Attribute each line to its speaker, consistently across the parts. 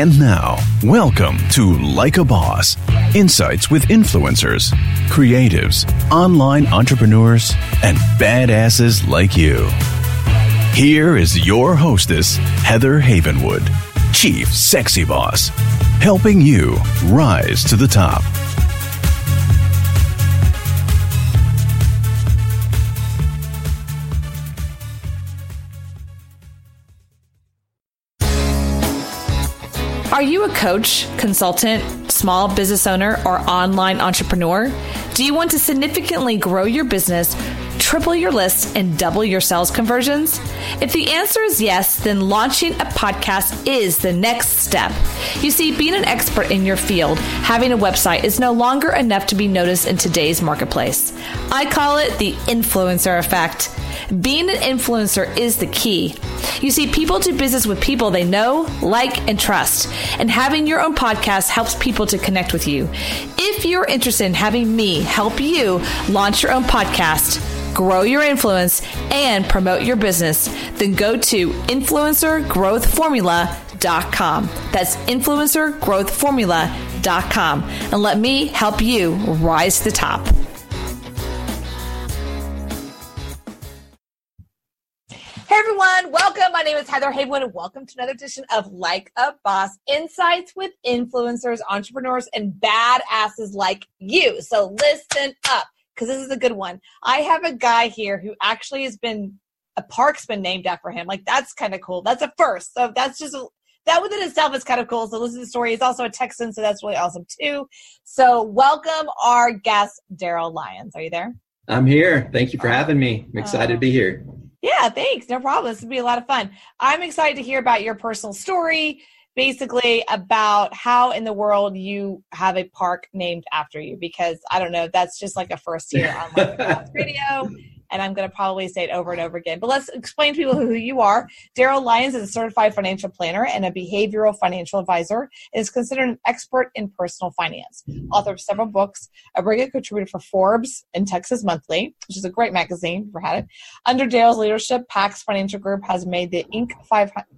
Speaker 1: And now, welcome to Like a Boss Insights with influencers, creatives, online entrepreneurs, and badasses like you. Here is your hostess, Heather Havenwood, Chief Sexy Boss, helping you rise to the top.
Speaker 2: Are you a coach, consultant, small business owner, or online entrepreneur? Do you want to significantly grow your business, triple your list, and double your sales conversions? If the answer is yes, then launching a podcast is the next step. You see, being an expert in your field, having a website is no longer enough to be noticed in today's marketplace. I call it the influencer effect. Being an influencer is the key. You see, people do business with people they know, like, and trust. And having your own podcast helps people to connect with you. If you're interested in having me help you launch your own podcast, grow your influence, and promote your business, then go to influencergrowthformula.com. That's influencergrowthformula.com and let me help you rise to the top. Hey everyone, welcome. My name is Heather Havenwood, and welcome to another edition of Like a Boss Insights with influencers, entrepreneurs, and badasses like you. So listen up because this is a good one. I have a guy here who actually has been a park's been named after him. Like that's kind of cool. That's a first. So that's just a, that within itself is kind of cool. So listen to the story. He's also a Texan, so that's really awesome too. So welcome our guest, Darryl Lyons. Are you there?
Speaker 3: I'm here. Thank you for having me. I'm excited uh, to be here.
Speaker 2: Yeah, thanks. No problem. This would be a lot of fun. I'm excited to hear about your personal story, basically about how in the world you have a park named after you, because I don't know, that's just like a first year on like radio and I'm going to probably say it over and over again. But let's explain to people who you are. Darryl Lyons is a certified financial planner and a behavioral financial advisor and is considered an expert in personal finance. Author of several books, a regular contributor for Forbes and Texas Monthly, which is a great magazine, if you had it. Under Darryl's leadership, Pax Financial Group has made the Inc.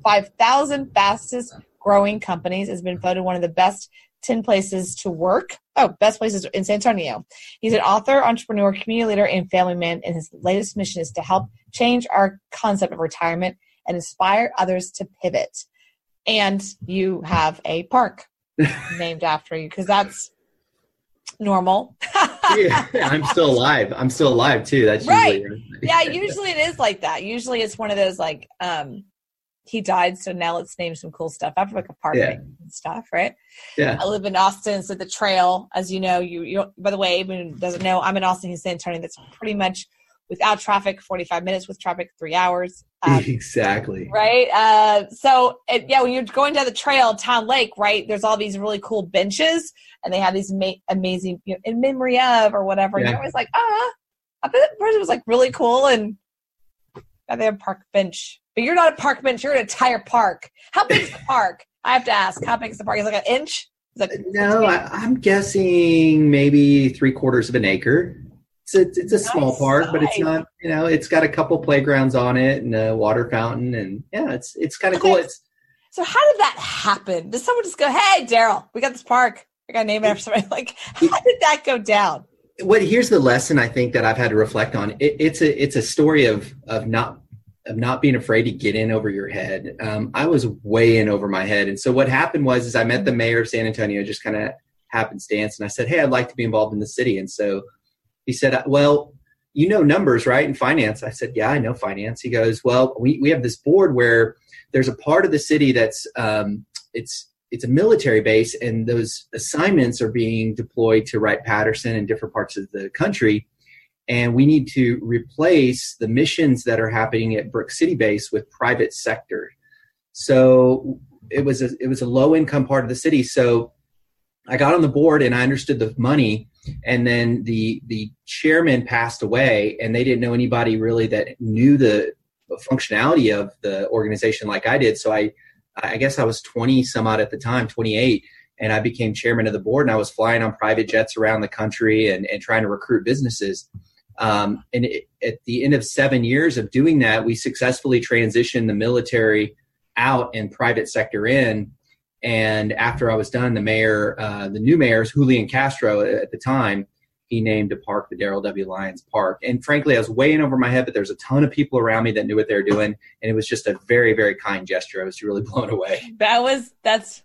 Speaker 2: 5000 fastest growing companies, has been voted one of the best 10 places to work. Oh, best places in San Antonio. He's an author, entrepreneur, community leader, and family man, and his latest mission is to help change our concept of retirement and inspire others to pivot. And you have a park named after you because that's normal.
Speaker 3: yeah, I'm still alive. I'm still alive too. That's
Speaker 2: right. yeah, usually it is like that. Usually it's one of those like um he died, so now let's name some cool stuff after like apartment yeah. and stuff, right?
Speaker 3: Yeah.
Speaker 2: I live in Austin, so the trail, as you know, you you by the way, even doesn't know, I'm in Austin, he's San Antonio. That's pretty much without traffic, 45 minutes with traffic, three hours.
Speaker 3: Um, exactly.
Speaker 2: Right. Uh, so it, yeah, when you're going down the trail, Town Lake, right? There's all these really cool benches, and they have these ma- amazing, you know, in memory of or whatever. Yeah. And you're always like, ah, I bet that person was like really cool, and they have park bench but you're not a park bench. You're an entire park. How big is the park? I have to ask. How big is the park? Is like an inch?
Speaker 3: Like no, I, am guessing maybe three quarters of an acre. It's a, it's a nice small park, size. but it's not. You know, it's got a couple playgrounds on it and a water fountain, and yeah, it's it's kind of cool. It's
Speaker 2: so how did that happen? Did someone just go, "Hey, Darryl, we got this park. I got to name it after somebody"? Like, how did that go down?
Speaker 3: What here's the lesson I think that I've had to reflect on. It, it's a it's a story of of not of not being afraid to get in over your head. Um, I was way in over my head. And so what happened was is I met the mayor of San Antonio, just kind of happenstance. And I said, Hey, I'd like to be involved in the city. And so he said, well, you know numbers, right? And finance. I said, yeah, I know finance. He goes, well, we, we have this board where there's a part of the city that's, um, it's, it's a military base and those assignments are being deployed to Wright Patterson and different parts of the country and we need to replace the missions that are happening at Brooks City Base with private sector. So it was a it was a low income part of the city. So I got on the board and I understood the money, and then the the chairman passed away, and they didn't know anybody really that knew the functionality of the organization like I did. So I I guess I was 20 some odd at the time, 28 and I became chairman of the board and I was flying on private jets around the country and, and trying to recruit businesses. Um, and it, at the end of seven years of doing that, we successfully transitioned the military out and private sector in. And after I was done, the mayor, uh, the new mayor, Julian Castro at the time, he named a park the Darryl W. Lyons Park. And frankly, I was way in over my head, but there's a ton of people around me that knew what they were doing, and it was just a very, very kind gesture. I was really blown away.
Speaker 2: That was that's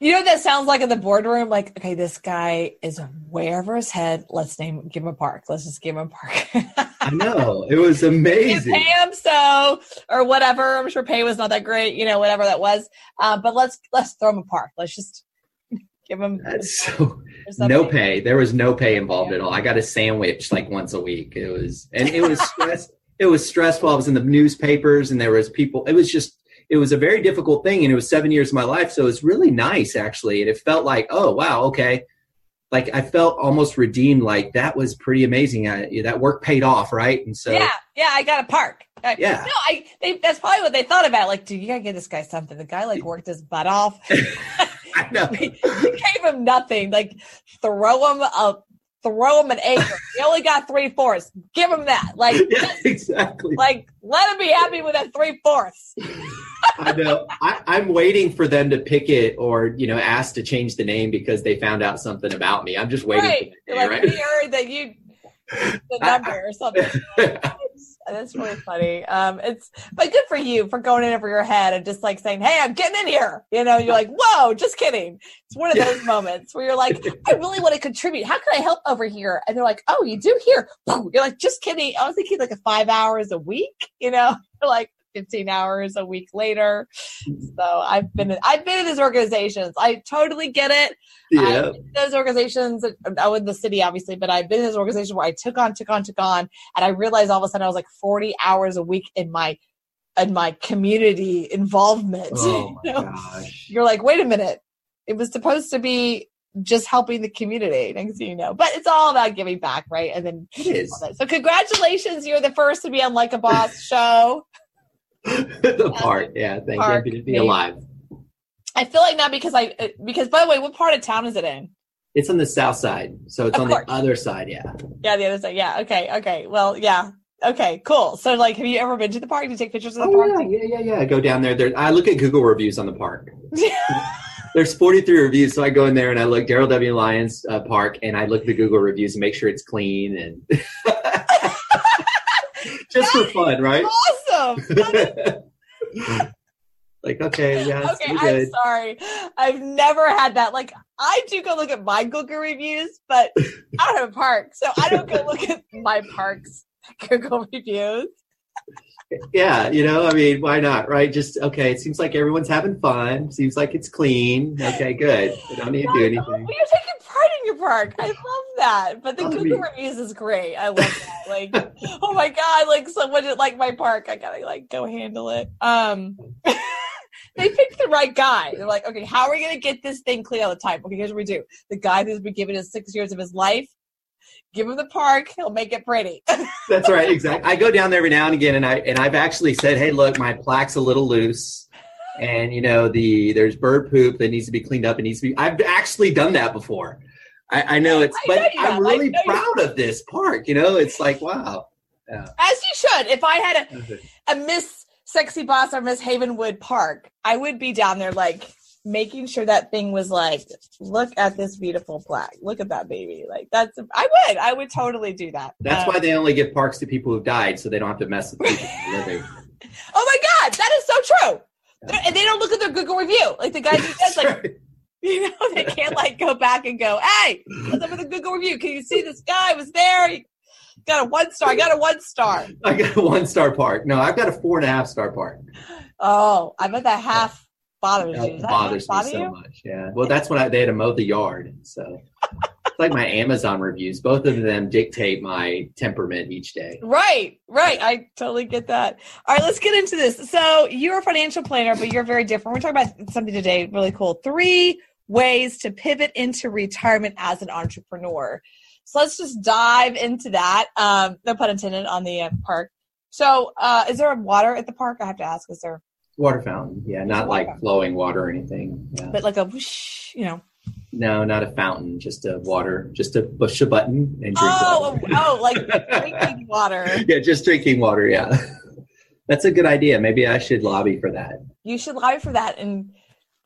Speaker 2: you know what that sounds like in the boardroom? Like, okay, this guy is way over his head. Let's name give him a park. Let's just give him a park.
Speaker 3: I know. It was amazing.
Speaker 2: pay him so or whatever. I'm sure pay was not that great, you know, whatever that was. Uh, but let's let's throw him a park. Let's just give him
Speaker 3: That's so no pay. There was no pay involved at all. I got a sandwich like once a week. It was and it was stress it was stressful. I was in the newspapers and there was people it was just it was a very difficult thing and it was seven years of my life so it was really nice actually and it felt like oh wow okay. Like i felt almost redeemed like that was pretty amazing. I, that work paid off right? And so
Speaker 2: yeah yeah i got a park
Speaker 3: yeah.
Speaker 2: no i they, that's probably what they thought about like dude you gotta give this guy something. The guy like worked his butt off
Speaker 3: I know.
Speaker 2: we gave him nothing like throw him a throw him an acre. he only got three fourths. Give him that. Like,
Speaker 3: yeah, exactly.
Speaker 2: Like, let him be happy with that three fourths.
Speaker 3: I know. I, am waiting for them to pick it or you know ask to change the name because they found out something about me. I'm just waiting.
Speaker 2: Right.
Speaker 3: For
Speaker 2: that day, like right? we heard that you the number or something. That's really funny. Um, it's but good for you for going in over your head and just like saying, "Hey, I'm getting in here." You know, you're like, "Whoa, just kidding." It's one of those moments where you're like, "I really want to contribute. How can I help over here?" And they're like, "Oh, you do here." You're like, "Just kidding." I was thinking like a five hours a week. You know, like 15 hours a week later. Mm-hmm. So I've been I've been in these organizations. I totally get it.
Speaker 3: Yeah.
Speaker 2: Those organizations, I was in the city obviously, but I've been in this organization where I took on, took on, took on, and I realized all of a sudden I was like 40 hours a week in my in my community involvement.
Speaker 3: Oh my you know? gosh.
Speaker 2: You're like, wait a minute. It was supposed to be just helping the community next you know but it's all about giving back right and then
Speaker 3: it is
Speaker 2: so congratulations you're the first to be on like a boss show
Speaker 3: the part, yeah. Thank park, you to be maybe. alive.
Speaker 2: I feel like now because I because by the way, what part of town is it in?
Speaker 3: It's on the south side, so it's of on course. the other side. Yeah.
Speaker 2: Yeah, the other side. Yeah. Okay. Okay. Well, yeah. Okay. Cool. So, like, have you ever been to the park? Do you take pictures of the
Speaker 3: oh,
Speaker 2: park?
Speaker 3: Yeah, yeah, yeah, yeah. I go down there. There. I look at Google reviews on the park. There's 43 reviews, so I go in there and I look Darryl W. Lyons uh, Park, and I look at the Google reviews and make sure it's clean and. just for fun, right?
Speaker 2: Awesome.
Speaker 3: like, okay, yeah,
Speaker 2: okay, I'm sorry. I've never had that. Like, I do go look at my Google reviews, but I don't have a park, so I don't go look at my park's Google reviews.
Speaker 3: Yeah, you know, I mean, why not, right? Just okay. It seems like everyone's having fun. Seems like it's clean. Okay, good. We don't need to do anything. Well,
Speaker 2: you're taking pride in your park. I love that. But the oh, Google reviews is great. I love that. Like, oh my god, like someone didn't like my park. I gotta like go handle it. Um. they picked the right guy. They're like, okay, how are we gonna get this thing clean all the time? Okay, here's what we do: the guy who's been given us six years of his life give him the park he'll make it pretty.
Speaker 3: That's right exactly i go down there every now and again and i and i've actually said hey look my plaque's a little loose and you know the there's bird poop that needs to be cleaned up it needs to be i've actually done that before. I, I know it's I but know i'm really proud of this park you know it's like wow.
Speaker 2: Yeah. as you should. If i had a, a miss sexy boss or miss havenwood park i would be down there like making sure that thing was like, look at this beautiful plaque. Look at that baby. Like that's I would. I would totally do that.
Speaker 3: That's um, why they only give parks to people who've died, so they don't have to mess with people living.
Speaker 2: Oh my god, that is so true. Yeah. And they don't look at their Google review. Like the guy who says like right. you know, they can't like go back and go, hey, what's up with the Google review? Can you see this guy was there? He got a one star. I got a one star.
Speaker 3: I got a one star park. No, I've got a four and a half star park.
Speaker 2: Oh, I'm at the half bothers you.
Speaker 3: bothers me so you? much. Yeah. Well, that's when I, they had to mow the yard. So it's like my Amazon reviews. Both of them dictate my temperament each day.
Speaker 2: Right. Right. I totally get that. All right. Let's get into this. So you're a financial planner, but you're very different. We're talking about something today really cool. Three ways to pivot into retirement as an entrepreneur. So let's just dive into that. Um, no pun intended on the uh, park. So, uh, is there water at the park? I have to ask. Is there
Speaker 3: Water fountain, yeah, not like fountain. flowing water or anything. Yeah.
Speaker 2: But like a whoosh, you know.
Speaker 3: No, not a fountain, just a water, just a push a button and drink
Speaker 2: oh, water. oh, like drinking water.
Speaker 3: Yeah, just drinking water. Yeah, that's a good idea. Maybe I should lobby for that.
Speaker 2: You should lobby for that, and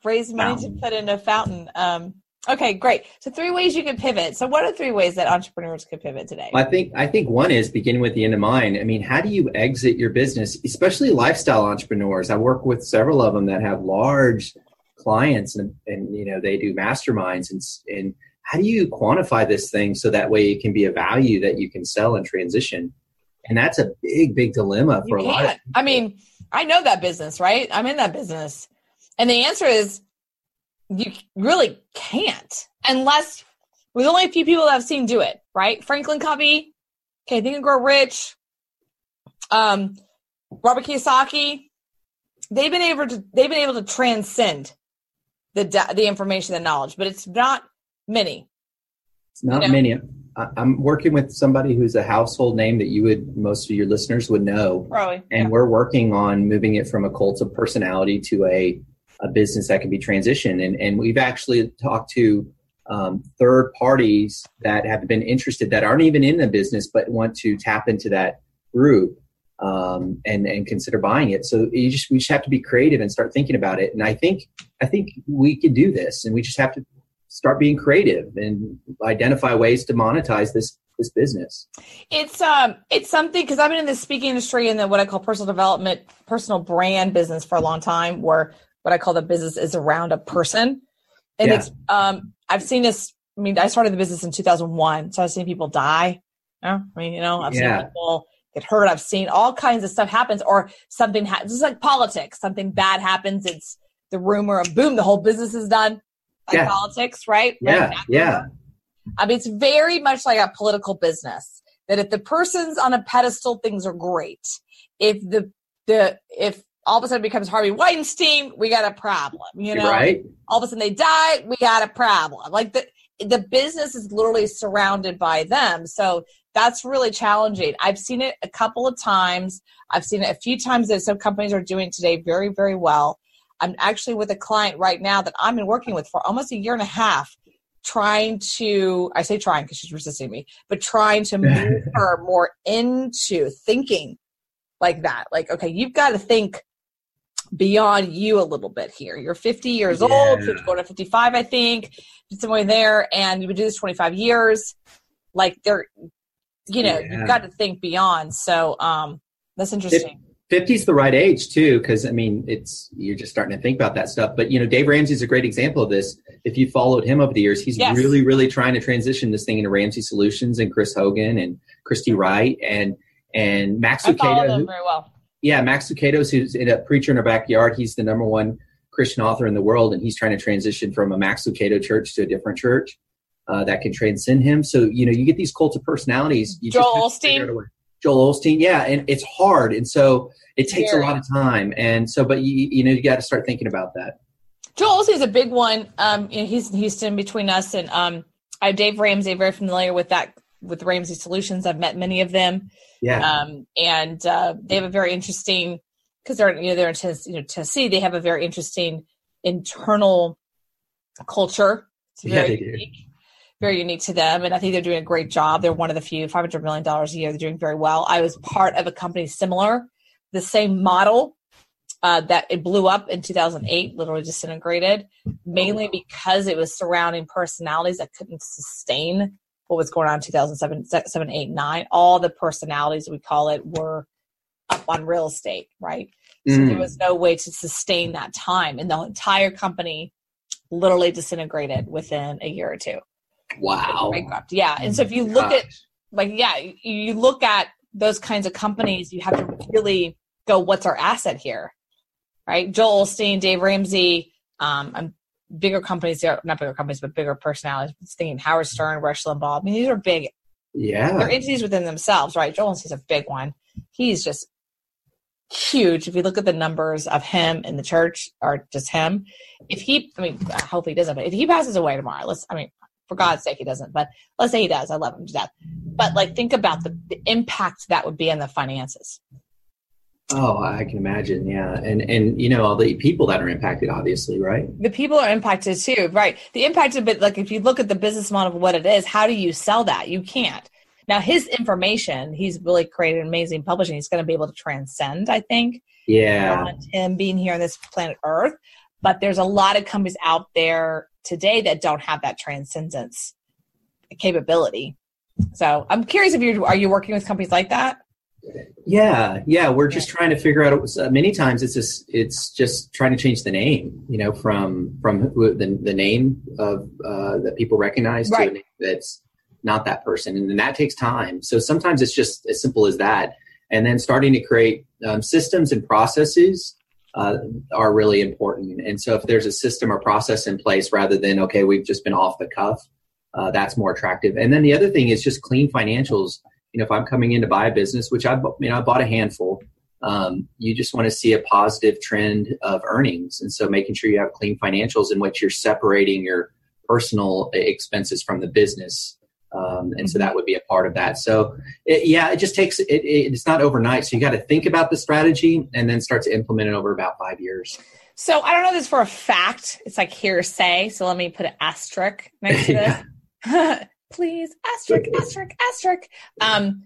Speaker 2: raise money fountain. to put in a fountain. Um, okay, great. So three ways you can pivot. So what are three ways that entrepreneurs could pivot today?
Speaker 3: I think I think one is beginning with the end in mind. I mean, how do you exit your business, especially lifestyle entrepreneurs? I work with several of them that have large clients and, and you know they do masterminds and and how do you quantify this thing so that way it can be a value that you can sell and transition and that's a big big dilemma for you a lot of
Speaker 2: i mean i know that business right i'm in that business and the answer is you really can't unless there's only a few people that i've seen do it right franklin covey okay think and grow rich um robert kiyosaki they've been able to they've been able to transcend the the information the knowledge but it's not many
Speaker 3: it's not you know? many I'm working with somebody who's a household name that you would most of your listeners would know.
Speaker 2: Probably.
Speaker 3: And
Speaker 2: yeah.
Speaker 3: we're working on moving it from a cult of personality to a a business that can be transitioned. And and we've actually talked to um, third parties that have been interested that aren't even in the business but want to tap into that group um, and and consider buying it. So you just we just have to be creative and start thinking about it. And I think I think we can do this, and we just have to start being creative and identify ways to monetize this this business.
Speaker 2: It's um it's something because I've been in the speaking industry and the what I call personal development, personal brand business for a long time, where what I call the business is around a person. And yeah. it's um I've seen this. I mean, I started the business in 2001, so I've seen people die. I mean, you know, I've yeah. seen people get hurt. I've seen all kinds of stuff happens, or something happens. It's like politics. Something bad happens. It's the rumor of boom, the whole business is done like yeah. politics, right?
Speaker 3: Yeah, right yeah.
Speaker 2: I mean, it's very much like a political business. That if the person's on a pedestal, things are great. If the the if all of a sudden becomes Harvey Weinstein, we got a problem. You know,
Speaker 3: right?
Speaker 2: All of a sudden they die, we got a problem. Like the the business is literally surrounded by them. So that's really challenging. I've seen it a couple of times. I've seen it a few times that some companies are doing today very, very well. I'm actually with a client right now that I've been working with for almost a year and a half, trying to, I say trying because she's resisting me, but trying to move her more into thinking like that. Like, okay, you've got to think beyond you a little bit here. You're 50 years yeah. old, going to 55, I think, somewhere there, and you've been doing this 25 years. Like, they're, you know, yeah. you've got to think beyond. So, um, that's interesting.
Speaker 3: 50 is the right age too because i mean it's you're just starting to think about that stuff but you know dave ramsey is a great example of this if you followed him over the years he's yes. really really trying to transition this thing into ramsey solutions and chris hogan and christy wright and and max
Speaker 2: Lucado, very well
Speaker 3: yeah max Lucado's who's a preacher in our backyard he's the number one christian author in the world and he's trying to transition from a max lucado church to a different church uh, that can transcend him so you know you get these cults of personalities you
Speaker 2: joel Olstein.
Speaker 3: Joel Osteen, yeah, and it's hard, and so it takes a lot of time, and so, but you you know you got to start thinking about that.
Speaker 2: Joel is a big one. Um, you know, he's in Houston between us, and um, I have Dave Ramsey, very familiar with that with Ramsey Solutions. I've met many of them,
Speaker 3: yeah,
Speaker 2: um, and uh, they have a very interesting because they're you know they're in Tennessee, you know, Tennessee. They have a very interesting internal culture. It's very yeah, unique very unique to them. And I think they're doing a great job. They're one of the few, $500 million a year. They're doing very well. I was part of a company similar, the same model uh, that it blew up in 2008, literally disintegrated, mainly because it was surrounding personalities that couldn't sustain what was going on in 2007, 7, 8, 9. All the personalities, we call it, were up on real estate, right? So mm. there was no way to sustain that time. And the entire company literally disintegrated within a year or two.
Speaker 3: Wow.
Speaker 2: Bankrupt. Yeah. And so if you look Gosh. at like yeah, you look at those kinds of companies, you have to really go, what's our asset here? Right? Joel Osteen, Dave Ramsey, um, I'm bigger companies, not bigger companies, but bigger personalities. thinking Howard Stern, Rush Limbaugh. I mean, these are big.
Speaker 3: Yeah.
Speaker 2: They're entities within themselves, right? Joel is a big one. He's just huge. If you look at the numbers of him in the church, or just him, if he, I mean, hopefully he doesn't, but if he passes away tomorrow, let's, I mean, for God's sake, he doesn't. But let's say he does. I love him to death. But like, think about the, the impact that would be on the finances.
Speaker 3: Oh, I can imagine. Yeah, and and you know all the people that are impacted, obviously, right?
Speaker 2: The people are impacted too, right? The impact of it, like if you look at the business model of what it is, how do you sell that? You can't. Now, his information, he's really created amazing publishing. He's going to be able to transcend, I think.
Speaker 3: Yeah.
Speaker 2: Him being here on this planet Earth, but there's a lot of companies out there today that don't have that transcendence capability. So I'm curious if you are you working with companies like that?
Speaker 3: Yeah, yeah, we're just trying to figure out. Uh, many times, it's just it's just trying to change the name, you know, from from the the name of uh, that people recognize right. to a name that's not that person, and then that takes time. So sometimes it's just as simple as that, and then starting to create um, systems and processes uh, are really important. And so if there's a system or process in place, rather than okay, we've just been off the cuff, uh, that's more attractive. And then the other thing is just clean financials you know, if I'm coming in to buy a business, which I, you know, I bought a handful, um, you just want to see a positive trend of earnings. And so making sure you have clean financials in which you're separating your personal expenses from the business. Um, and so that would be a part of that. So it, yeah, it just takes, it, it, it's not overnight. So you got to think about the strategy and then start to implement it over about five years.
Speaker 2: So I don't know this for a fact. It's like hearsay. So let me put an asterisk next to this. please, asterisk, asterisk, asterisk. Um,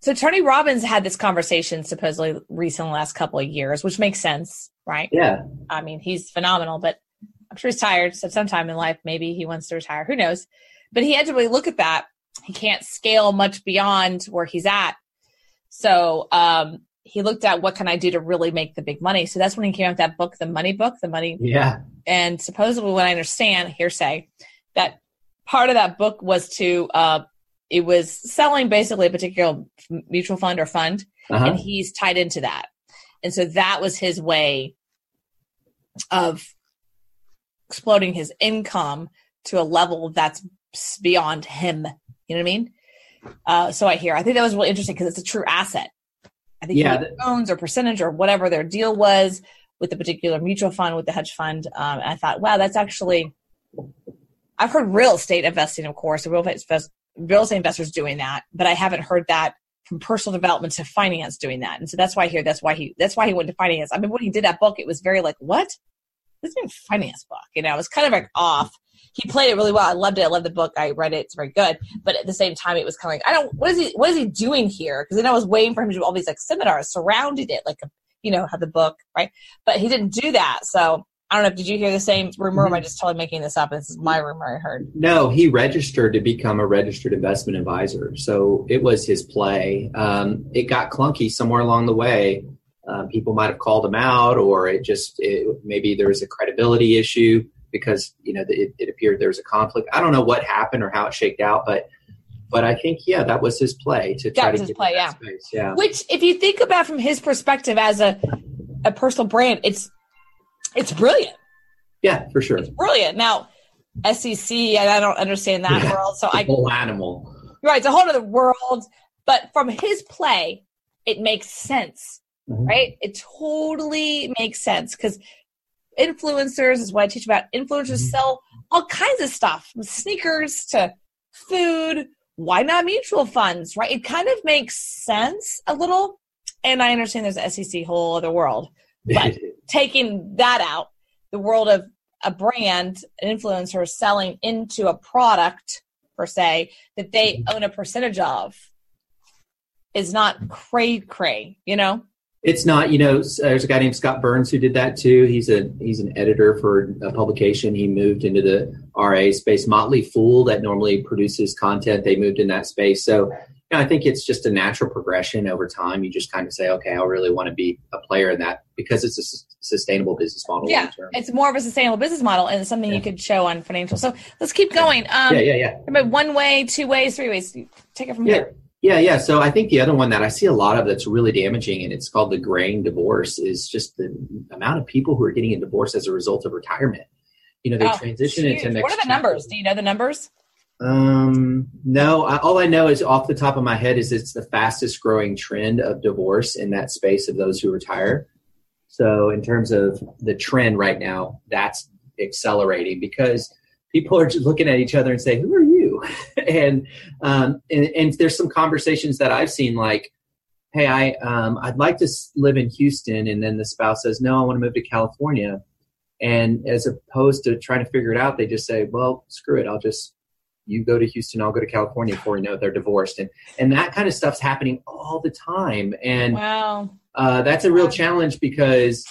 Speaker 2: so Tony Robbins had this conversation supposedly recently last couple of years, which makes sense, right?
Speaker 3: Yeah.
Speaker 2: I mean, he's phenomenal, but I'm sure he's tired. So sometime in life, maybe he wants to retire. Who knows? But he had to really look at that. He can't scale much beyond where he's at. So um, he looked at what can I do to really make the big money. So that's when he came out with that book, the money book, the money.
Speaker 3: Yeah.
Speaker 2: And supposedly, what I understand, hearsay, that part of that book was to uh, it was selling basically a particular mutual fund or fund, uh-huh. and he's tied into that, and so that was his way of exploding his income to a level that's beyond him. You know what I mean? Uh, so I hear. I think that was really interesting because it's a true asset. I think yeah, he owns or percentage or whatever their deal was with the particular mutual fund with the hedge fund. Um, and I thought, wow, that's actually I've heard real estate investing, of course, real estate, real estate investors doing that, but I haven't heard that from personal development to finance doing that. And so that's why I hear that's why he that's why he went to finance. I mean, when he did that book, it was very like, what? This is a finance book. You know, it was kind of like off. He played it really well. I loved it. I loved the book. I read it. It's very good. But at the same time, it was kind of like, I don't. What is he? What is he doing here? Because then I was waiting for him to do all these like seminars surrounded it, like you know, have the book right. But he didn't do that. So I don't know. Did you hear the same rumor? Or am I mm-hmm. just totally making this up? This is my rumor I heard.
Speaker 3: No, he registered to become a registered investment advisor. So it was his play. Um, it got clunky somewhere along the way. Um, people might have called him out, or it just it, maybe there was a credibility issue because you know it, it appeared there was a conflict. I don't know what happened or how it shaked out, but but I think yeah, that was his play to try to his play,
Speaker 2: yeah. Space. yeah. Which, if you think about from his perspective as a a personal brand, it's it's brilliant.
Speaker 3: Yeah, for sure.
Speaker 2: It's brilliant. Now, SEC, and I don't understand that yeah, world. So I
Speaker 3: whole animal.
Speaker 2: Right, it's a whole other world. But from his play, it makes sense. Mm-hmm. Right? It totally makes sense because influencers is what I teach about. Influencers mm-hmm. sell all kinds of stuff, from sneakers to food. Why not mutual funds? Right? It kind of makes sense a little. And I understand there's an SEC whole other world. But taking that out, the world of a brand, an influencer selling into a product per se that they mm-hmm. own a percentage of is not cray cray, you know?
Speaker 3: It's not, you know, there's a guy named Scott Burns who did that too. He's a he's an editor for a publication. He moved into the RA space. Motley Fool that normally produces content, they moved in that space. So know, I think it's just a natural progression over time. You just kind of say, okay, I really want to be a player in that because it's a s- sustainable business model.
Speaker 2: Yeah, it's more of a sustainable business model and it's something yeah. you could show on financial. So let's keep going. Um,
Speaker 3: yeah, yeah, yeah.
Speaker 2: But one way, two ways, three ways. Take it from
Speaker 3: yeah.
Speaker 2: here.
Speaker 3: Yeah, yeah. So I think the other one that I see a lot of that's really damaging, and it's called the graying divorce, is just the amount of people who are getting a divorce as a result of retirement. You know, they oh, transition into next.
Speaker 2: What are the numbers? Do you know the numbers?
Speaker 3: Um, no, I, all I know is off the top of my head is it's the fastest growing trend of divorce in that space of those who retire. So in terms of the trend right now, that's accelerating because people are just looking at each other and say, "Who are you?" and, um, and and there's some conversations that I've seen like, "Hey, I um, I'd like to live in Houston," and then the spouse says, "No, I want to move to California." And as opposed to trying to figure it out, they just say, "Well, screw it, I'll just you go to Houston, I'll go to California before you know they're divorced, and and that kind of stuff's happening all the time, and
Speaker 2: wow,
Speaker 3: uh, that's a real challenge because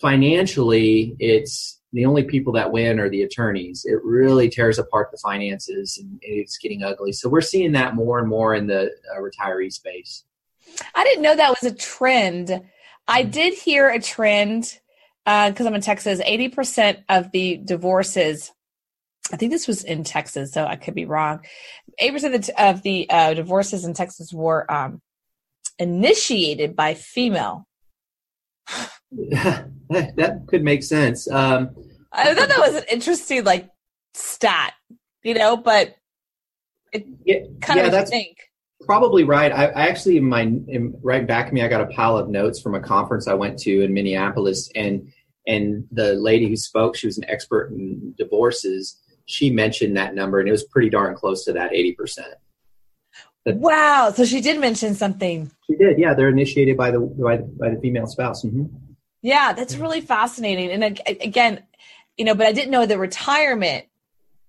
Speaker 3: financially it's the only people that win are the attorneys. It really tears apart the finances and it's getting ugly. So we're seeing that more and more in the uh, retiree space.
Speaker 2: I didn't know that was a trend. I mm-hmm. did hear a trend because uh, I'm in Texas. 80% of the divorces, I think this was in Texas, so I could be wrong. Eight percent of the, of the uh, divorces in Texas were um, initiated by female.
Speaker 3: that could make sense. Um,
Speaker 2: I thought that was an interesting like stat, you know, but it yeah, kind yeah, of that's think.
Speaker 3: Probably right. I, I actually, in my in, right back of me, I got a pile of notes from a conference I went to in Minneapolis, and and the lady who spoke, she was an expert in divorces. She mentioned that number, and it was pretty darn close to that eighty percent.
Speaker 2: Wow! So she did mention something.
Speaker 3: She did. Yeah, they're initiated by the by, by the female spouse. Mm-hmm.
Speaker 2: Yeah, that's really fascinating. And again, you know, but I didn't know the retirement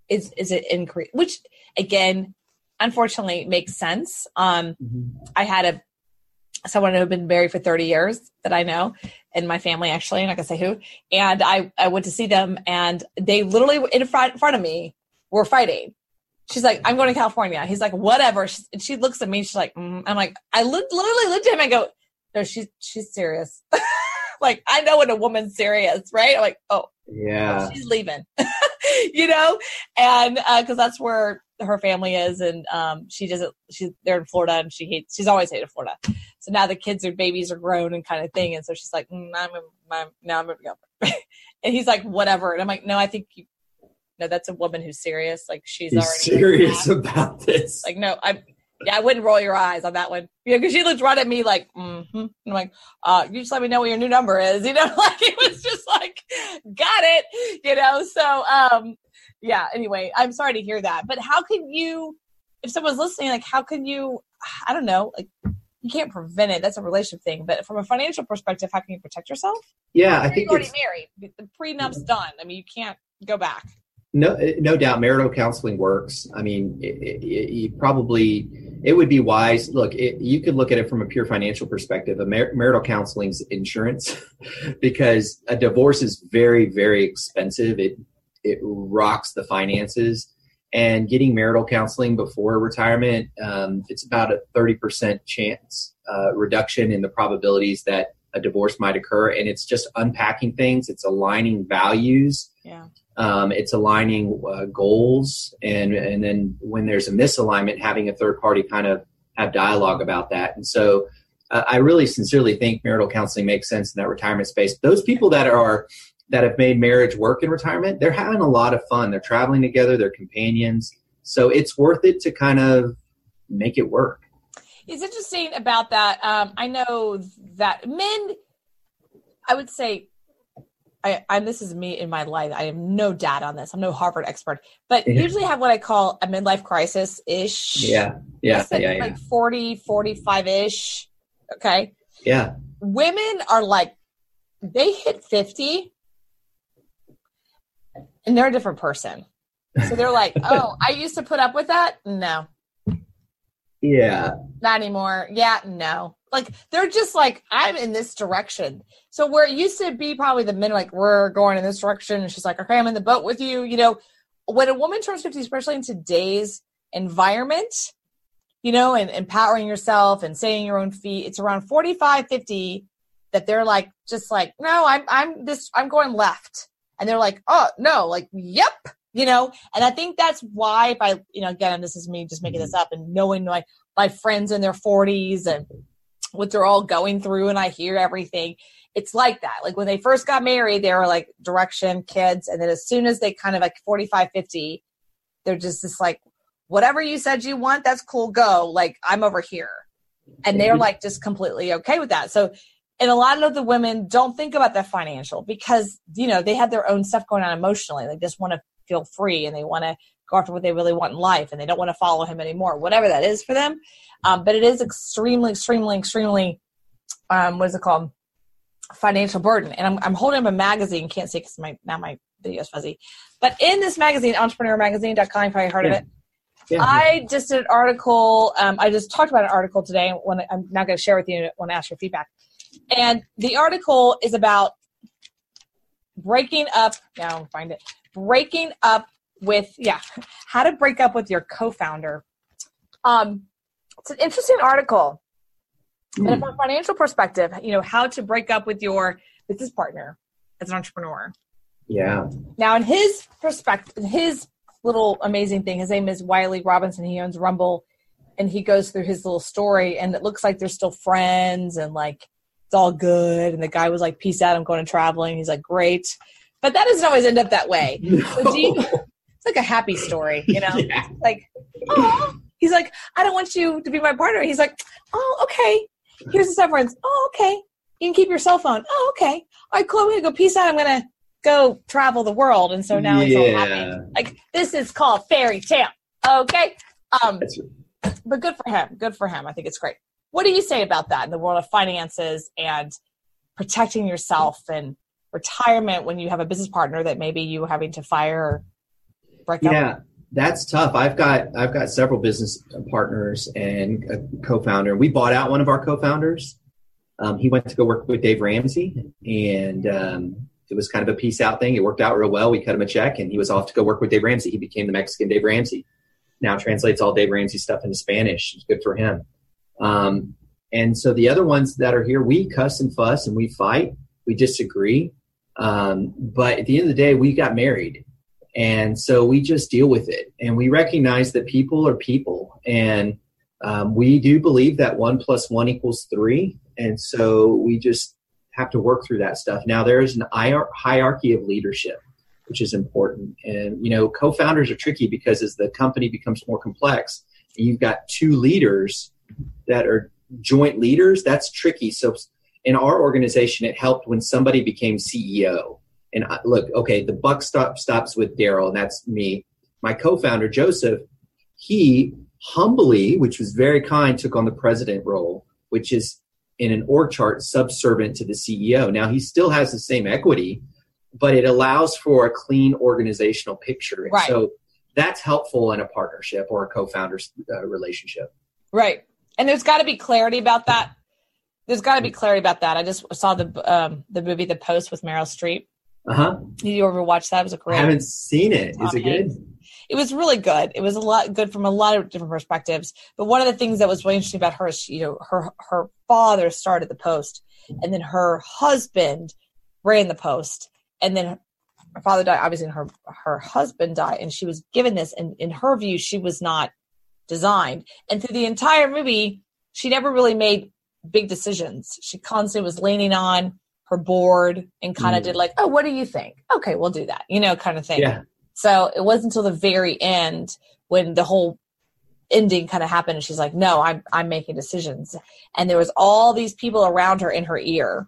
Speaker 2: is is it increase, which again, unfortunately, makes sense. Um, mm-hmm. I had a someone who had been married for 30 years that I know in my family, actually, I'm not gonna say who. And I, I went to see them and they literally in front, in front of me were fighting. She's like, I'm going to California. He's like, whatever. She, she looks at me. She's like, mm. I'm like, I li- literally looked at him and go, no, she's, she's serious. like, I know when a woman's serious, right? I'm like, oh,
Speaker 3: yeah,
Speaker 2: she's leaving, you know? And, uh, cause that's where her family is. And, um, she doesn't, she's, they're in Florida and she hates, she's always hated Florida. So now the kids are babies are grown and kind of thing. And so she's like, mm, I'm, I'm, now I'm to go. and he's like, whatever. And I'm like, no, I think you, no, that's a woman who's serious. Like she's
Speaker 3: He's
Speaker 2: already
Speaker 3: serious about this.
Speaker 2: Like, no, I, yeah, I wouldn't roll your eyes on that one. Yeah, because she looked right at me like, mm-hmm. I'm like, uh, you just let me know what your new number is. You know, like it was just like, got it. You know, so um, yeah. Anyway, I'm sorry to hear that, but how can you, if someone's listening, like, how can you? I don't know, like. You can't prevent it. That's a relationship thing. But from a financial perspective, how can you protect yourself?
Speaker 3: Yeah, I think
Speaker 2: you're already married. The prenup's done. I mean, you can't go back.
Speaker 3: No, no doubt, marital counseling works. I mean, you probably it would be wise. Look, it, you could look at it from a pure financial perspective. A mar- marital counseling's insurance, because a divorce is very, very expensive. It it rocks the finances, and getting marital counseling before retirement, um, it's about a thirty percent chance uh, reduction in the probabilities that a divorce might occur. And it's just unpacking things. It's aligning values.
Speaker 2: Yeah.
Speaker 3: Um, it's aligning uh, goals, and and then when there's a misalignment, having a third party kind of have dialogue about that. And so, uh, I really sincerely think marital counseling makes sense in that retirement space. Those people that are that have made marriage work in retirement, they're having a lot of fun. They're traveling together, they're companions, so it's worth it to kind of make it work.
Speaker 2: It's interesting about that. Um, I know that men, I would say I, I'm this is me in my life. I have no data on this. I'm no Harvard expert, but yeah. usually have what I call a midlife crisis ish.
Speaker 3: Yeah. Yeah. Yeah.
Speaker 2: Like 40, 45 ish. Okay.
Speaker 3: Yeah.
Speaker 2: Women are like, they hit 50 and they're a different person. So they're like, oh, I used to put up with that. No.
Speaker 3: Yeah.
Speaker 2: Not anymore. Yeah. No like they're just like i'm in this direction. So where it used to be probably the men like we're going in this direction and she's like okay i'm in the boat with you you know? When a woman turns 50 especially in today's environment you know and empowering yourself and saying your own feet it's around 45 50 that they're like just like no i'm i'm this i'm going left. And they're like oh no like yep you know? And i think that's why by you know again this is me just making this mm-hmm. up and knowing my my friends in their 40s and what they're all going through and I hear everything. It's like that. Like when they first got married, they were like direction kids. And then as soon as they kind of like 45, 50, they're just this like, whatever you said you want, that's cool, go. Like I'm over here. And they're like just completely okay with that. So, and a lot of the women don't think about the financial because, you know, they have their own stuff going on emotionally. They just want to feel free and they want to go after what they really want in life and they don't want to follow him anymore, whatever that is for them. Um, but it is extremely, extremely, extremely, um, what is it called? Financial burden. And I'm, I'm holding up a magazine. Can't see because my now my video is fuzzy. But in this magazine, entrepreneurmagazine.com, you probably heard yeah. of it. Yeah. I just did an article. Um, I just talked about an article today. When I'm not going to share with you when I ask your feedback. And the article is about breaking up. Now find it. Breaking up with yeah, how to break up with your co-founder. Um, it's an interesting article. Mm. And from a financial perspective, you know, how to break up with your business partner as an entrepreneur.
Speaker 3: Yeah.
Speaker 2: Now, in his perspective, his little amazing thing, his name is Wiley Robinson. He owns Rumble, and he goes through his little story, and it looks like they're still friends, and like it's all good. And the guy was like, "Peace out, I'm going to traveling." He's like, "Great," but that doesn't always end up that way. No. So you, it's like a happy story, you know? Yeah. Like, oh, he's like, "I don't want you to be my partner." He's like, "Oh, okay. Here's the severance. Oh, okay. You can keep your cell phone. Oh, okay. All right, cool. I'm gonna go. Peace out. I'm gonna go travel the world. And so now yeah. it's all happy. Like this is called fairy tale. Okay. Um, but good for him. Good for him. I think it's great. What do you say about that in the world of finances and protecting yourself and retirement when you have a business partner that maybe you having to fire break
Speaker 3: up? Yeah, that's tough. I've got I've got several business partners and a co-founder. We bought out one of our co-founders. Um, he went to go work with Dave Ramsey, and um, it was kind of a peace out thing. It worked out real well. We cut him a check and he was off to go work with Dave Ramsey. He became the Mexican Dave Ramsey. Now translates all Dave Ramsey stuff into Spanish. It's good for him. Um, and so the other ones that are here, we cuss and fuss and we fight. We disagree. Um, but at the end of the day, we got married. And so we just deal with it. And we recognize that people are people. And um, we do believe that one plus one equals three. And so we just have to work through that stuff. Now there is an hierarchy of leadership, which is important. And you know, co-founders are tricky because as the company becomes more complex, you've got two leaders that are joint leaders. That's tricky. So in our organization, it helped when somebody became CEO. And I, look, okay, the buck stop, stops with Darryl, and that's me. My co-founder Joseph, he humbly, which was very kind, took on the president role, which is in an org chart subservient to the CEO. Now he still has the same equity, but it allows for a clean organizational picture. And right. so that's helpful in a partnership or a co-founder uh, relationship.
Speaker 2: Right. And there's got to be clarity about that. There's got to be clarity about that. I just saw the um, the movie The Post with Meryl Streep.
Speaker 3: Uh huh.
Speaker 2: Did you ever watch that? It was a great.
Speaker 3: I haven't seen it. Is it good?
Speaker 2: it was really good. It was a lot good from a lot of different perspectives. But one of the things that was really interesting about her is, she, you know, her her father started the Post, and then her husband ran the Post, and then her father died. Obviously, her her husband died, and she was given this. And in her view, she was not designed. And through the entire movie, she never really made big decisions. She constantly was leaning on her board and kind of mm. did like, oh, what do you think? Okay, we'll do that, you know, kind of thing.
Speaker 3: Yeah.
Speaker 2: So it wasn't until the very end when the whole ending kind of happened and she's like, no, I'm, I'm making decisions. And there was all these people around her in her ear.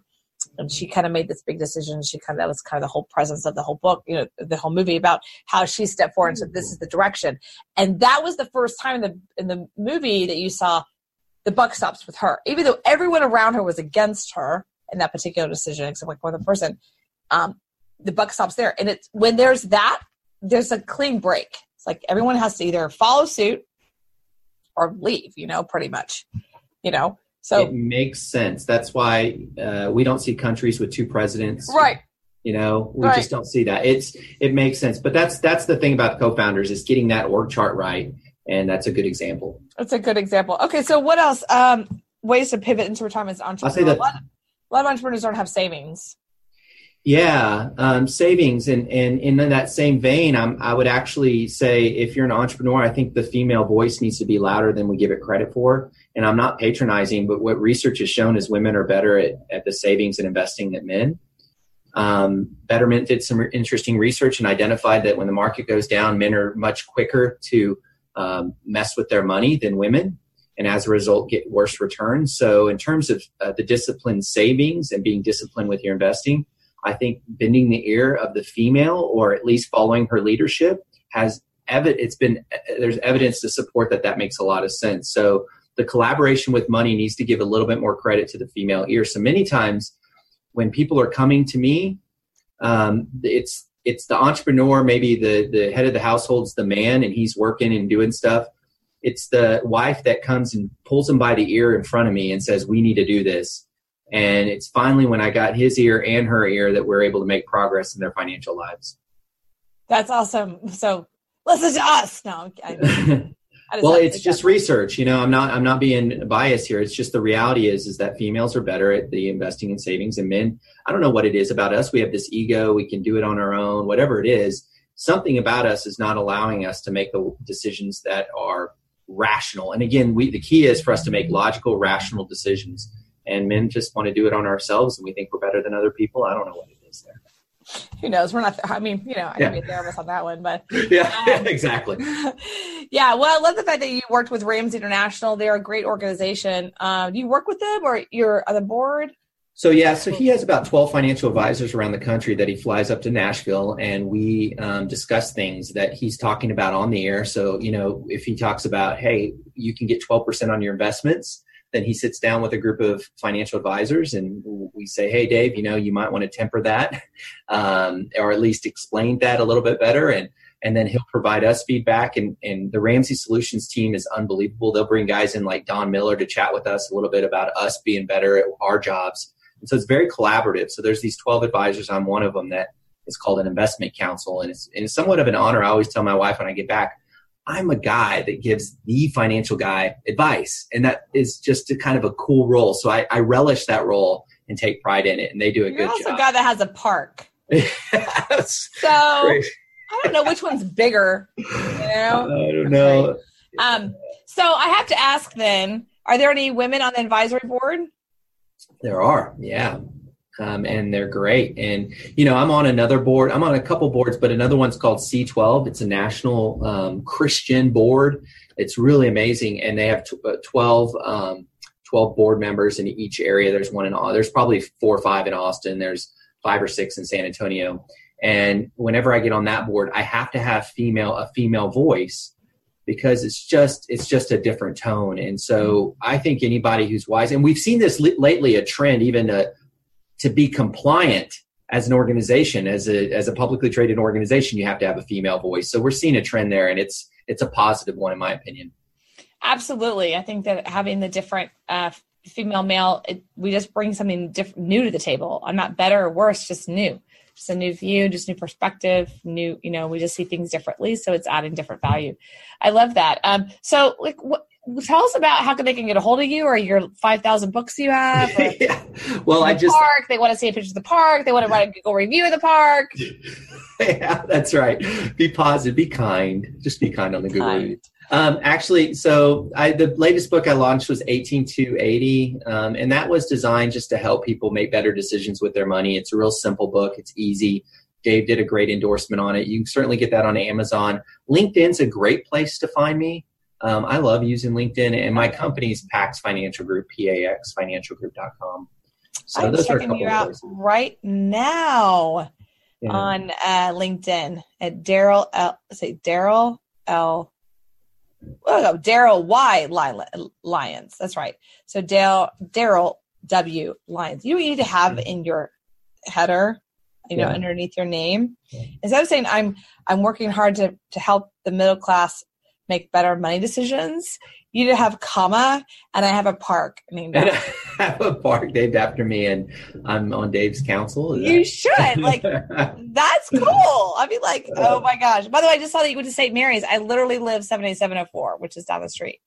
Speaker 2: And she kind of made this big decision. She kind of, that was kind of the whole presence of the whole book, you know, the whole movie about how she stepped forward and said, this is the direction. And that was the first time in the, in the movie that you saw the buck stops with her. Even though everyone around her was against her in that particular decision, except like one person, um, the buck stops there. And it's when there's that there's a clean break. It's like everyone has to either follow suit or leave, you know, pretty much, you know. So
Speaker 3: it makes sense. That's why uh, we don't see countries with two presidents.
Speaker 2: Right.
Speaker 3: You know, we right. just don't see that. It's it makes sense. But that's that's the thing about co-founders is getting that org chart right, and that's a good example.
Speaker 2: That's a good example. Okay, so what else? Um, ways to pivot into retirement as entrepreneur. I'll say that a lot, of entrepreneurs don't have savings.
Speaker 3: Yeah, um, savings, and, and, in that same vein, I'm, I would actually say if you're an entrepreneur, I think the female voice needs to be louder than we give it credit for. And I'm not patronizing, but what research has shown is women are better at, at the savings and investing than men. Um, Betterment did some interesting research and identified that when the market goes down, men are much quicker to um, mess with their money than women, and as a result, get worse returns. So, in terms of uh, the discipline savings and being disciplined with your investing, I think bending the ear of the female or at least following her leadership has evidence. It's been there's evidence to support that that makes a lot of sense. So the collaboration with money needs to give a little bit more credit to the female ear. So many times when people are coming to me, um, it's it's the entrepreneur, maybe the the head of the household's the man, and he's working and doing stuff. It's the wife that comes and pulls him by the ear in front of me and says, "We need to do this." And it's finally when I got his ear and her ear that we're able to make progress in their financial lives.
Speaker 2: That's awesome. So listen to us. No, I,
Speaker 3: I well, it's just that. research. You know, I'm not I'm not being biased here. It's just the reality is is that females are better at the investing and savings, and men. I don't know what it is about us. We have this ego. We can do it on our own. Whatever it is, something about us is not allowing us to make the decisions that are rational. And again, we the key is for us to make logical, rational decisions. And men just want to do it on ourselves, and we think we're better than other people. I don't know what it is there
Speaker 2: who knows? We're not. I mean, you know, I yeah. can be a therapist on that one, but
Speaker 3: yeah, um, exactly.
Speaker 2: yeah, well, I love the fact that you worked with Rams International. They're a great organization. Um, do you work with them, or you're on the board?
Speaker 3: So yeah, so he has about twelve financial advisors around the country that he flies up to Nashville, and we um, discuss things that he's talking about on the air. So you know, if he talks about, hey, you can get twelve percent on your investments then he sits down with a group of financial advisors and we say, hey, Dave, you know, you might want to temper that um, or at least explain that a little bit better. And, and then he'll provide us feedback. And, and the Ramsey Solutions team is unbelievable. They'll bring guys in like Don Miller to chat with us a little bit about us being better at our jobs. And so it's very collaborative. So there's these 12 advisors. I'm one of them that is called an investment council. And it's, and it's somewhat of an honor. I always tell my wife when I get back, I'm a guy that gives the financial guy advice. And that is just a kind of a cool role. So I, I relish that role and take pride in it. And they do a
Speaker 2: You're
Speaker 3: good
Speaker 2: also
Speaker 3: job.
Speaker 2: a guy that has a park. so great. I don't know which one's bigger. You know?
Speaker 3: I don't know.
Speaker 2: Um, so I have to ask then, are there any women on the advisory board?
Speaker 3: There are, yeah um, and they're great. And you know, I'm on another board. I'm on a couple boards, but another one's called C12. It's a national um, Christian board. It's really amazing, and they have t- uh, 12, um, 12 board members in each area. There's one in there's probably four or five in Austin. There's five or six in San Antonio. And whenever I get on that board, I have to have female a female voice because it's just it's just a different tone. And so I think anybody who's wise, and we've seen this lately a trend, even a to be compliant as an organization, as a as a publicly traded organization, you have to have a female voice. So we're seeing a trend there, and it's it's a positive one in my opinion.
Speaker 2: Absolutely, I think that having the different uh, female male, it, we just bring something different, new to the table. I'm not better or worse, just new, just a new view, just new perspective, new. You know, we just see things differently, so it's adding different value. I love that. Um, so, like, what tell us about how can they can get a hold of you or your 5000 books you have
Speaker 3: yeah. well i just
Speaker 2: park they want to see a picture of the park they want to write a google review of the park
Speaker 3: yeah that's right be positive be kind just be kind on the google review um, actually so I, the latest book i launched was 18 to 80 um, and that was designed just to help people make better decisions with their money it's a real simple book it's easy Dave did a great endorsement on it. You can certainly get that on Amazon. LinkedIn's a great place to find me. Um, I love using LinkedIn, and my company's Pax Financial Group, P-A-X, financialgroup.com.
Speaker 2: So I'm checking you out right now yeah. on uh, LinkedIn at Darryl L. Say Darryl L. Oh, no, Darryl Y. Lyons. That's right. So Dale Darryl W. Lyons. You need to have mm-hmm. in your header, you know, yeah. underneath your name. Yeah. Instead of saying I'm I'm working hard to to help the middle class make better money decisions. You need to have comma, and I have a park named
Speaker 3: have a park named after me, and I'm on Dave's council.
Speaker 2: You should like that's cool. I'd be like, uh, oh my gosh. By the way, I just saw that you went to St. Mary's. I literally live seven eight seven zero oh four, which is down the street.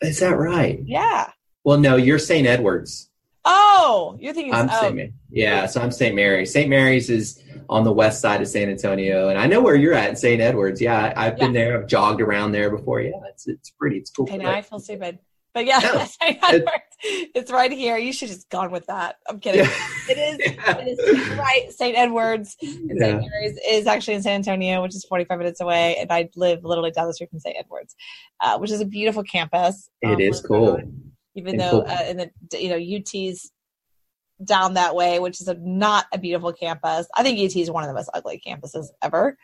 Speaker 3: Is that right?
Speaker 2: Yeah.
Speaker 3: Well, no, you're St. Edwards.
Speaker 2: Oh, you're thinking.
Speaker 3: I'm
Speaker 2: oh.
Speaker 3: St. Mary. Yeah, so I'm St. Mary's. St. Mary's is on the west side of San Antonio, and I know where you're at in St. Edwards. Yeah, I, have yeah. been there. I've jogged around there before. Yeah, it's it's pretty. It's cool.
Speaker 2: Okay, now I feel stupid. But yeah, no. Edwards, it's right here. You should just gone with that. I'm kidding. Yeah. It is. Yeah. It is right. St. Edwards and St. Mary's is actually in San Antonio, which is 45 minutes away, and I live literally down the street from St. Edwards, uh, which is a beautiful campus.
Speaker 3: It um, is cool.
Speaker 2: Even though cool. uh, in the you know UT's down that way, which is a, not a beautiful campus. I think UT is one of the most ugly campuses ever.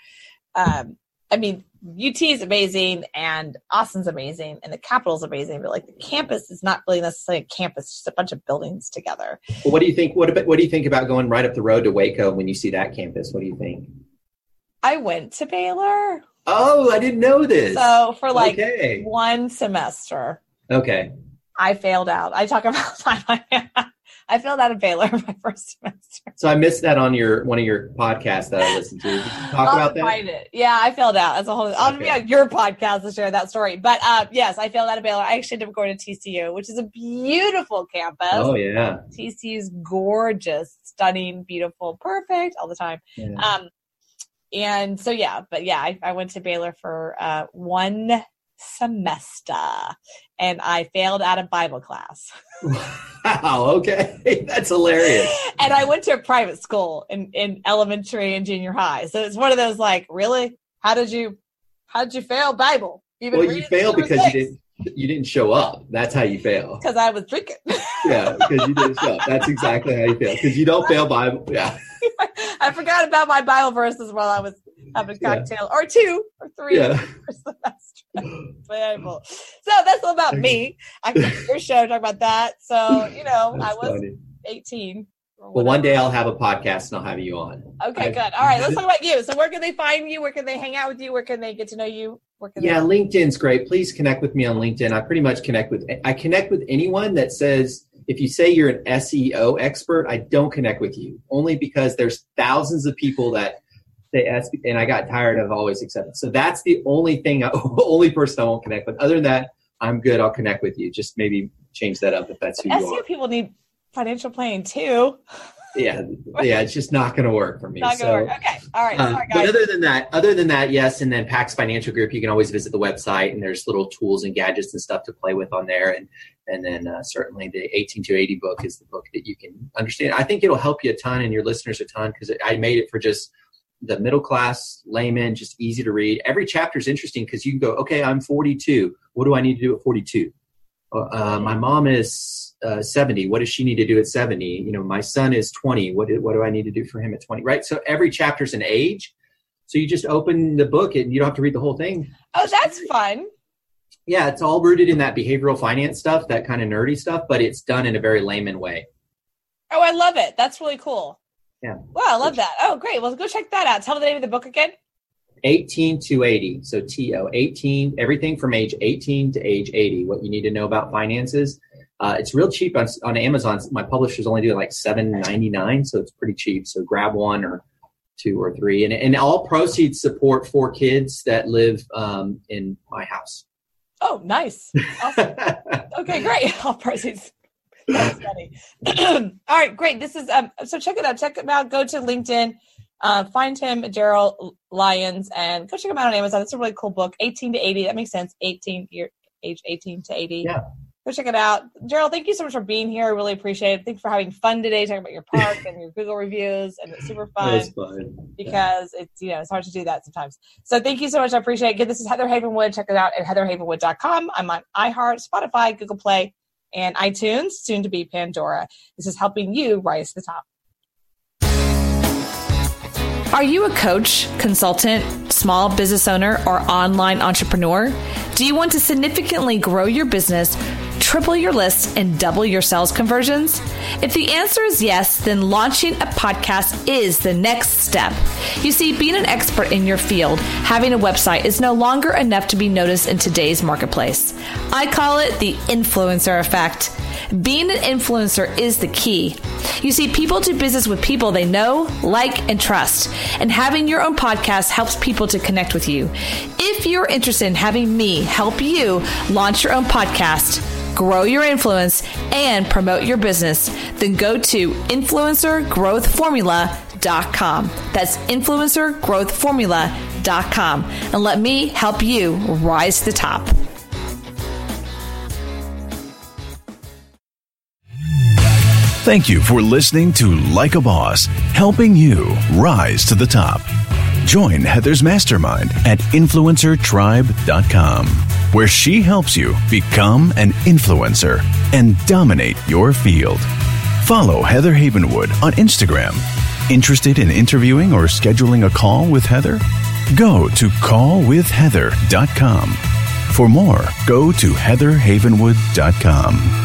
Speaker 2: Um, I mean, UT is amazing and Austin's amazing and the Capitol's amazing, but like the campus is not really necessarily a campus; just a bunch of buildings together.
Speaker 3: Well, what do you think? What about what do you think about going right up the road to Waco when you see that campus? What do you think?
Speaker 2: I went to Baylor.
Speaker 3: Oh, I didn't know this.
Speaker 2: So for like okay. one semester.
Speaker 3: Okay.
Speaker 2: I failed out. I talk about I failed out of Baylor my first semester.
Speaker 3: So I missed that on your one of your podcasts that I listened to. Did you talk
Speaker 2: I'll
Speaker 3: about that?
Speaker 2: it. Yeah, I failed out. That's a whole. I'll be on your podcast to share that story. But uh, yes, I failed out of Baylor. I actually ended up going to TCU, which is a beautiful campus.
Speaker 3: Oh yeah.
Speaker 2: TCU's gorgeous, stunning, beautiful, perfect all the time.
Speaker 3: yeah.
Speaker 2: Um, and so yeah, but yeah, I, I went to Baylor for uh, one semester, and I failed out of Bible class.
Speaker 3: Wow. Okay, that's hilarious.
Speaker 2: and I went to a private school in in elementary and junior high, so it's one of those like, really, how did you, how did you fail Bible?
Speaker 3: Well, you failed because you didn't you didn't show up. That's how you fail.
Speaker 2: because I was drinking.
Speaker 3: Yeah, because you didn't show up. That's exactly how you fail. Because you don't fail Bible. Yeah.
Speaker 2: I forgot about my Bible verses while I was having a
Speaker 3: Yeah.
Speaker 2: cocktail or two or three
Speaker 3: Yeah.
Speaker 2: per semester. So that's all about me. I can your show talk about that. So you know, I was
Speaker 3: funny.
Speaker 2: 18.
Speaker 3: Well, one day I'll have a podcast and I'll have you on.
Speaker 2: Okay,
Speaker 3: I-
Speaker 2: good. All right, let's talk about you. So where can they find you? Where can they hang out with you? Where can they get to know you? Where can
Speaker 3: Yeah, LinkedIn's great. Please connect with me on LinkedIn. I pretty much connect with I connect with anyone that says if you say you're an SEO expert, I don't connect with you. Only because there's thousands of people that say S and I got tired of always accepting. So that's the only thing I, only person I won't connect with. Other than that, I'm good. I'll connect with you. Just maybe change that up if that's who you
Speaker 2: SEO
Speaker 3: are.
Speaker 2: people need financial planning too.
Speaker 3: Yeah, yeah, it's just not going to work for me.
Speaker 2: Not
Speaker 3: So-
Speaker 2: work. Okay. All right.
Speaker 3: Uh,
Speaker 2: Sorry,
Speaker 3: but other than that, other than that, yes, and then PAX Financial Group, you can always visit the website, and there's little tools and gadgets and stuff to play with on there, and and then uh, certainly the 18 to 80 book is the book that you can understand. I think it'll help you a ton and your listeners a ton because I made it for just the middle class layman, just easy to read. Every chapter is interesting because you can go, okay, I'm 42. What do I need to do at 42? Uh, uh, my mom is uh, 70. What does she need to do at 70? You know, my son is 20. What do, what do I need to do for him at 20? Right. So every chapter is an age. So you just open the book and you don't have to read the whole thing.
Speaker 2: oh, that's fun.
Speaker 3: Yeah, it's all rooted in that behavioral finance stuff, that kind of nerdy stuff, but it's done in a very layman way.
Speaker 2: Oh, I love it. That's really cool.
Speaker 3: Yeah.
Speaker 2: Wow, I love that. Oh, great. Well, go check that out. Tell me the name of the book again.
Speaker 3: 18 to 80. So TO, 18, everything from age 18 to age 80, what you need to know about finances. Uh, it's real cheap on, on Amazon. My publisher's only doing like $7.99, so it's pretty cheap. So grab one or two or three. And, and all proceeds support four kids that live um, in my house.
Speaker 2: Oh, nice. Awesome. okay, great. All proceeds. That's funny. All right, great. This is um. So check it out. Check him out. Go to LinkedIn. Uh, find him, Darryl Lyons, and go check him out on Amazon. It's a really cool book. 18 to 80. That makes sense. 18 year age 18 to 80.
Speaker 3: Yeah.
Speaker 2: Go check it out. Darryl, thank you so much for being here. I really appreciate it. Thanks for having fun today, talking about your park and your Google reviews, and it's super fun
Speaker 3: fun.
Speaker 2: because it's you know it's hard to do that sometimes. So thank you so much. I appreciate it. Again, this is Heather Havenwood. Check it out at heatherhavenwood.com. I'm on iHeart, Spotify, Google Play, and iTunes, soon to be Pandora. This is helping you rise to the top. Are you a coach, consultant, small business owner, or online entrepreneur? Do you want to significantly grow your business, triple your list, and double your sales conversions? If the answer is yes, then launching a podcast is the next step. You see, being an expert in your field, having a website is no longer enough to be noticed in today's marketplace. I call it the influencer effect. Being an influencer is the key. You see, people do business with people they know, like, and trust. And having your own podcast helps people to connect with you. If you're interested in having me help you launch your own podcast, grow your influence, and promote your business, then go to influencergrowthformula.com. That's influencergrowthformula.com. And let me help you rise to the top.
Speaker 1: Thank you for listening to Like a Boss, helping you rise to the top. Join Heather's mastermind at influencertribe.com, where she helps you become an influencer and dominate your field. Follow Heather Havenwood on Instagram. Interested in interviewing or scheduling a call with Heather? Go to callwithheather.com. For more, go to heatherhavenwood.com.